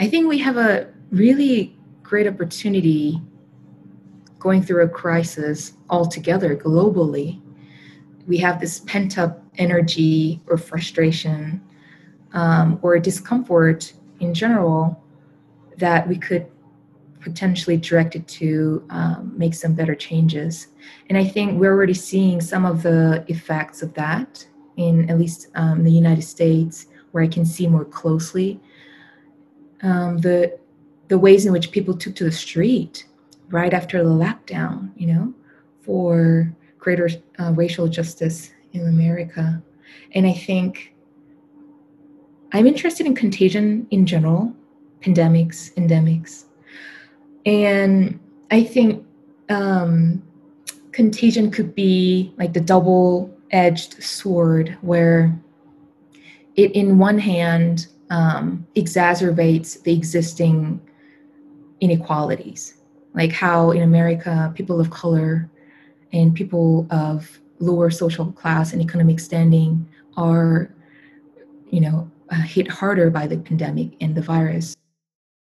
I think we have a really great opportunity going through a crisis altogether globally. We have this pent up energy or frustration um, or discomfort in general that we could potentially direct it to um, make some better changes. And I think we're already seeing some of the effects of that in at least um, the United States, where I can see more closely um, the the ways in which people took to the street right after the lockdown, you know, for greater uh, racial justice in America. And I think I'm interested in contagion in general, pandemics, endemics. And I think um, contagion could be like the double edged sword where it, in one hand, um, exacerbates the existing inequalities, like how in America, people of color and people of lower social class and economic standing are, you know, uh, hit harder by the pandemic and the virus.